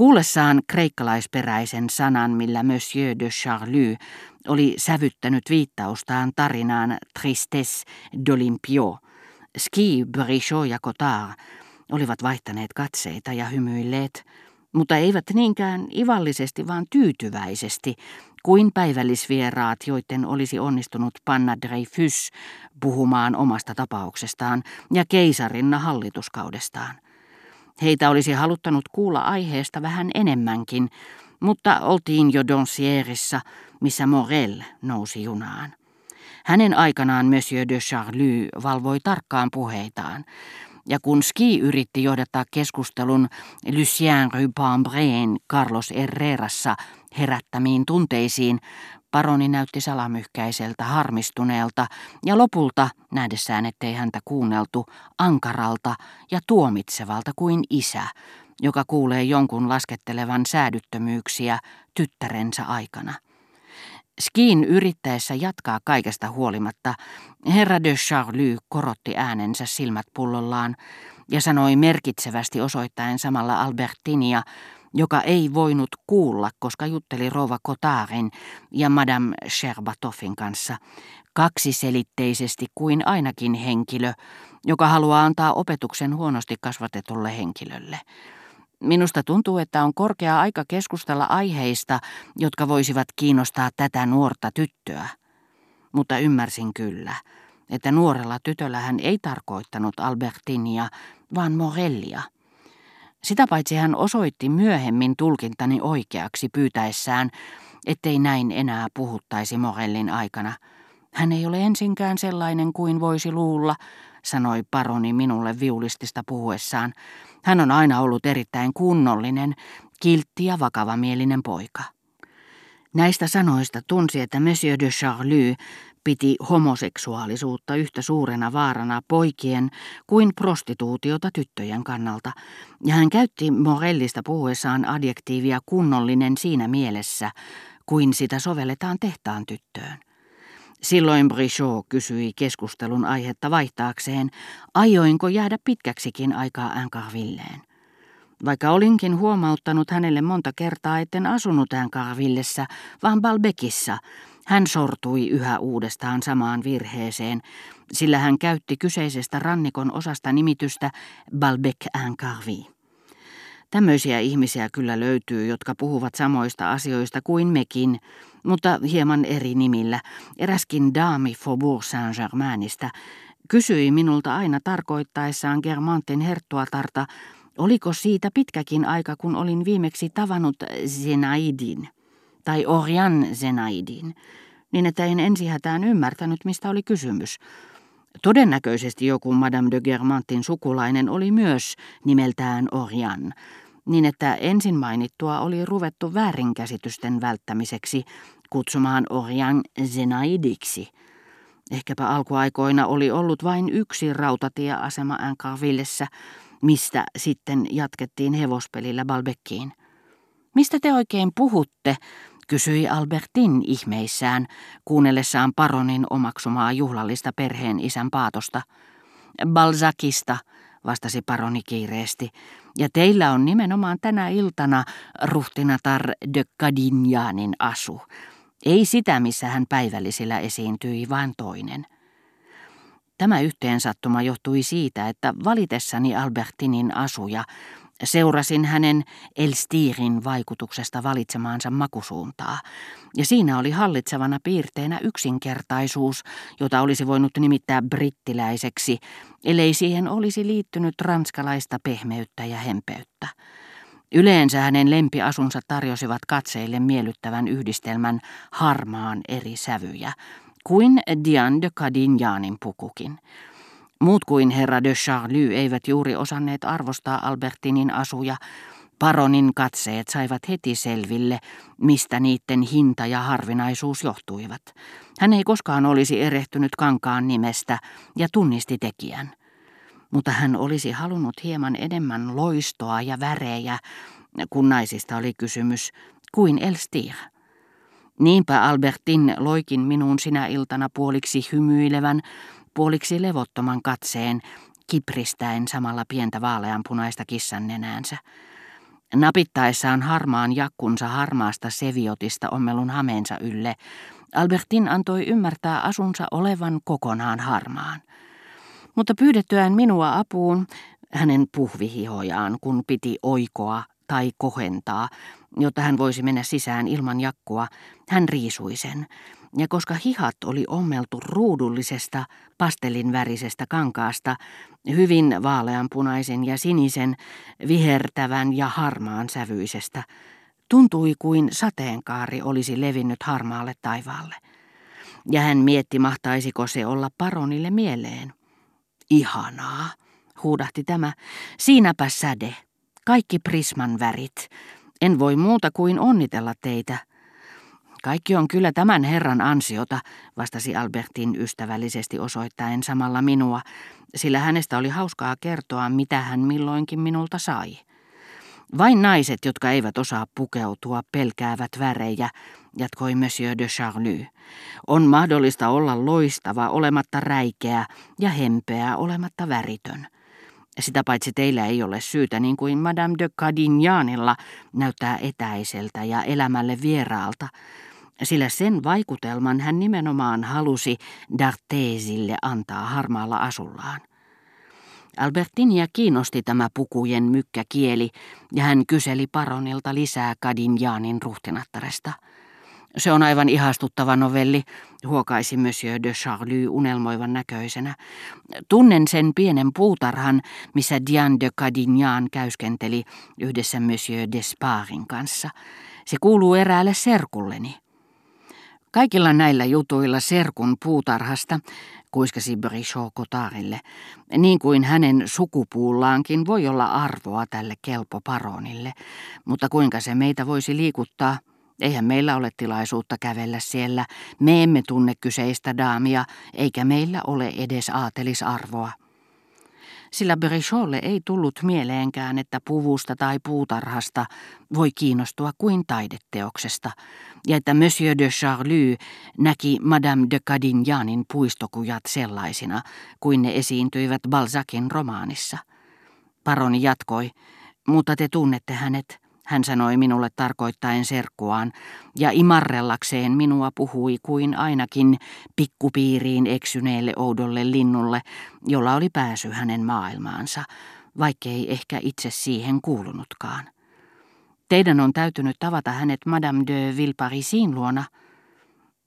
Kuullessaan kreikkalaisperäisen sanan, millä Monsieur de Charlie oli sävyttänyt viittaustaan tarinaan Tristesse d'Olympio, Ski, Brichot ja Cotard olivat vaihtaneet katseita ja hymyilleet, mutta eivät niinkään ivallisesti, vaan tyytyväisesti, kuin päivällisvieraat, joiden olisi onnistunut panna Dreyfus puhumaan omasta tapauksestaan ja keisarinna hallituskaudestaan. Heitä olisi haluttanut kuulla aiheesta vähän enemmänkin, mutta oltiin jo Doncierissa, missä Morel nousi junaan. Hänen aikanaan Monsieur de Charlie valvoi tarkkaan puheitaan, ja kun Ski yritti johdattaa keskustelun Lucien Rubambreen Carlos Herrerassa herättämiin tunteisiin, paroni näytti salamyhkäiseltä, harmistuneelta ja lopulta, nähdessään ettei häntä kuunneltu, ankaralta ja tuomitsevalta kuin isä, joka kuulee jonkun laskettelevan säädyttömyyksiä tyttärensä aikana. Skiin yrittäessä jatkaa kaikesta huolimatta, herra de Charlie korotti äänensä silmät pullollaan ja sanoi merkitsevästi osoittaen samalla Albertinia, joka ei voinut kuulla, koska jutteli rouva Kotarin ja Madame Sherbatoffin kanssa, kaksiselitteisesti kuin ainakin henkilö, joka haluaa antaa opetuksen huonosti kasvatetulle henkilölle. Minusta tuntuu, että on korkea aika keskustella aiheista, jotka voisivat kiinnostaa tätä nuorta tyttöä. Mutta ymmärsin kyllä, että nuorella tytöllä hän ei tarkoittanut Albertinia, vaan Morellia. Sitä paitsi hän osoitti myöhemmin tulkintani oikeaksi pyytäessään, ettei näin enää puhuttaisi Morellin aikana. Hän ei ole ensinkään sellainen kuin voisi luulla, sanoi paroni minulle viulistista puhuessaan. Hän on aina ollut erittäin kunnollinen, kiltti ja vakavamielinen poika. Näistä sanoista tunsi, että Monsieur de Charlie piti homoseksuaalisuutta yhtä suurena vaarana poikien kuin prostituutiota tyttöjen kannalta, ja hän käytti Morellista puhuessaan adjektiivia kunnollinen siinä mielessä, kuin sitä sovelletaan tehtaan tyttöön. Silloin Brichot kysyi keskustelun aihetta vaihtaakseen, aioinko jäädä pitkäksikin aikaa Ancarvilleen. Vaikka olinkin huomauttanut hänelle monta kertaa, etten asunut Ancarvillessä, vaan Balbekissa, hän sortui yhä uudestaan samaan virheeseen, sillä hän käytti kyseisestä rannikon osasta nimitystä Balbec Ancarvi. Tämmöisiä ihmisiä kyllä löytyy, jotka puhuvat samoista asioista kuin mekin, mutta hieman eri nimillä. Eräskin daami Faubourg Saint-Germainista kysyi minulta aina tarkoittaessaan Germantin herttuatarta, oliko siitä pitkäkin aika, kun olin viimeksi tavannut Zenaidin tai Orian Zenaidin, niin että en ensihätään ymmärtänyt, mistä oli kysymys. Todennäköisesti joku Madame de Germantin sukulainen oli myös nimeltään Orian, niin että ensin mainittua oli ruvettu väärinkäsitysten välttämiseksi kutsumaan Orian Zenaidiksi. Ehkäpä alkuaikoina oli ollut vain yksi rautatieasema Ancarvillessä, mistä sitten jatkettiin hevospelillä Balbekkiin. Mistä te oikein puhutte, kysyi Albertin ihmeissään, kuunnellessaan paronin omaksumaa juhlallista perheen isän paatosta. Balzakista, vastasi paroni kiireesti, ja teillä on nimenomaan tänä iltana ruhtinatar de Cadignanin asu. Ei sitä, missä hän päivällisillä esiintyi, vaan toinen. Tämä yhteensattuma johtui siitä, että valitessani Albertinin asuja seurasin hänen Elstirin vaikutuksesta valitsemaansa makusuuntaa, ja siinä oli hallitsevana piirteenä yksinkertaisuus, jota olisi voinut nimittää brittiläiseksi, ellei siihen olisi liittynyt ranskalaista pehmeyttä ja hempeyttä. Yleensä hänen lempiasunsa tarjosivat katseille miellyttävän yhdistelmän harmaan eri sävyjä, kuin Diane de Cadignanin pukukin. Muut kuin herra de Charlie eivät juuri osanneet arvostaa Albertinin asuja. Paronin katseet saivat heti selville, mistä niiden hinta ja harvinaisuus johtuivat. Hän ei koskaan olisi erehtynyt kankaan nimestä ja tunnisti tekijän. Mutta hän olisi halunnut hieman enemmän loistoa ja värejä, kun naisista oli kysymys, kuin Elstir. Niinpä Albertin loikin minuun sinä iltana puoliksi hymyilevän, puoliksi levottoman katseen, kipristäen samalla pientä vaaleanpunaista kissan nenäänsä. Napittaessaan harmaan jakkunsa harmaasta seviotista ommelun hameensa ylle, Albertin antoi ymmärtää asunsa olevan kokonaan harmaan. Mutta pyydettyään minua apuun, hänen puhvihihojaan, kun piti oikoa tai kohentaa, jotta hän voisi mennä sisään ilman jakkua, hän riisui sen. Ja koska hihat oli ommeltu ruudullisesta, pastelinvärisestä kankaasta, hyvin vaaleanpunaisen ja sinisen, vihertävän ja harmaan sävyisestä, tuntui kuin sateenkaari olisi levinnyt harmaalle taivaalle. Ja hän mietti, mahtaisiko se olla paronille mieleen. Ihanaa, huudahti tämä. Siinäpä säde. Kaikki prisman värit. En voi muuta kuin onnitella teitä. Kaikki on kyllä tämän herran ansiota, vastasi Albertin ystävällisesti osoittaen samalla minua, sillä hänestä oli hauskaa kertoa, mitä hän milloinkin minulta sai. Vain naiset, jotka eivät osaa pukeutua, pelkäävät värejä, jatkoi Monsieur de Charlie. On mahdollista olla loistava olematta räikeä ja hempeä olematta väritön. Sitä paitsi teillä ei ole syytä, niin kuin Madame de Cadignaanilla näyttää etäiseltä ja elämälle vieraalta, sillä sen vaikutelman hän nimenomaan halusi D'Artesille antaa harmaalla asullaan. Albertinia kiinnosti tämä pukujen mykkäkieli, ja hän kyseli paronilta lisää Cadignanin ruhtinattaresta. Se on aivan ihastuttava novelli, huokaisi Monsieur de Charlie unelmoivan näköisenä. Tunnen sen pienen puutarhan, missä Diane de Cadignan käyskenteli yhdessä Monsieur Desparin kanssa. Se kuuluu eräälle serkulleni. Kaikilla näillä jutuilla serkun puutarhasta, kuiskasi Brichot Kotarille, niin kuin hänen sukupuullaankin voi olla arvoa tälle kelpo paronille, mutta kuinka se meitä voisi liikuttaa – Eihän meillä ole tilaisuutta kävellä siellä. Me emme tunne kyseistä daamia, eikä meillä ole edes aatelisarvoa. Sillä Bricholle ei tullut mieleenkään, että puvusta tai puutarhasta voi kiinnostua kuin taideteoksesta, ja että Monsieur de Charlie näki Madame de Cadignanin puistokujat sellaisina, kuin ne esiintyivät Balzacin romaanissa. Paroni jatkoi, mutta te tunnette hänet hän sanoi minulle tarkoittaen serkkuaan, ja imarrellakseen minua puhui kuin ainakin pikkupiiriin eksyneelle oudolle linnulle, jolla oli pääsy hänen maailmaansa, vaikkei ehkä itse siihen kuulunutkaan. Teidän on täytynyt tavata hänet Madame de Villeparisin luona.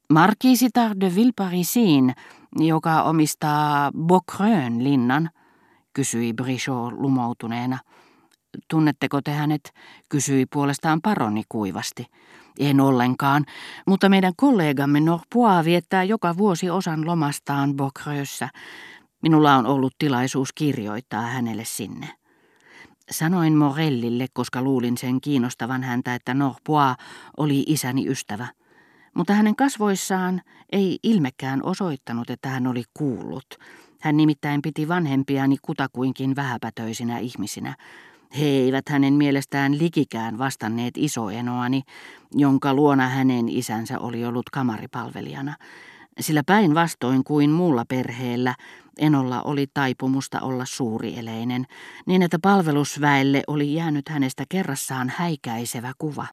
Markiisitar de Villeparisin, joka omistaa Bocrön linnan, kysyi Brichot lumoutuneena. Tunnetteko te hänet, kysyi puolestaan paroni kuivasti. En ollenkaan, mutta meidän kollegamme Norpoa viettää joka vuosi osan lomastaan Bocrössä. Minulla on ollut tilaisuus kirjoittaa hänelle sinne. Sanoin Morellille, koska luulin sen kiinnostavan häntä, että Norpoa oli isäni ystävä. Mutta hänen kasvoissaan ei ilmekään osoittanut, että hän oli kuullut. Hän nimittäin piti vanhempiani kutakuinkin vähäpätöisinä ihmisinä. He eivät hänen mielestään likikään vastanneet isoenoani, jonka luona hänen isänsä oli ollut kamaripalvelijana, sillä päinvastoin kuin muulla perheellä Enolla oli taipumusta olla suurieleinen, niin että palvelusväelle oli jäänyt hänestä kerrassaan häikäisevä kuva.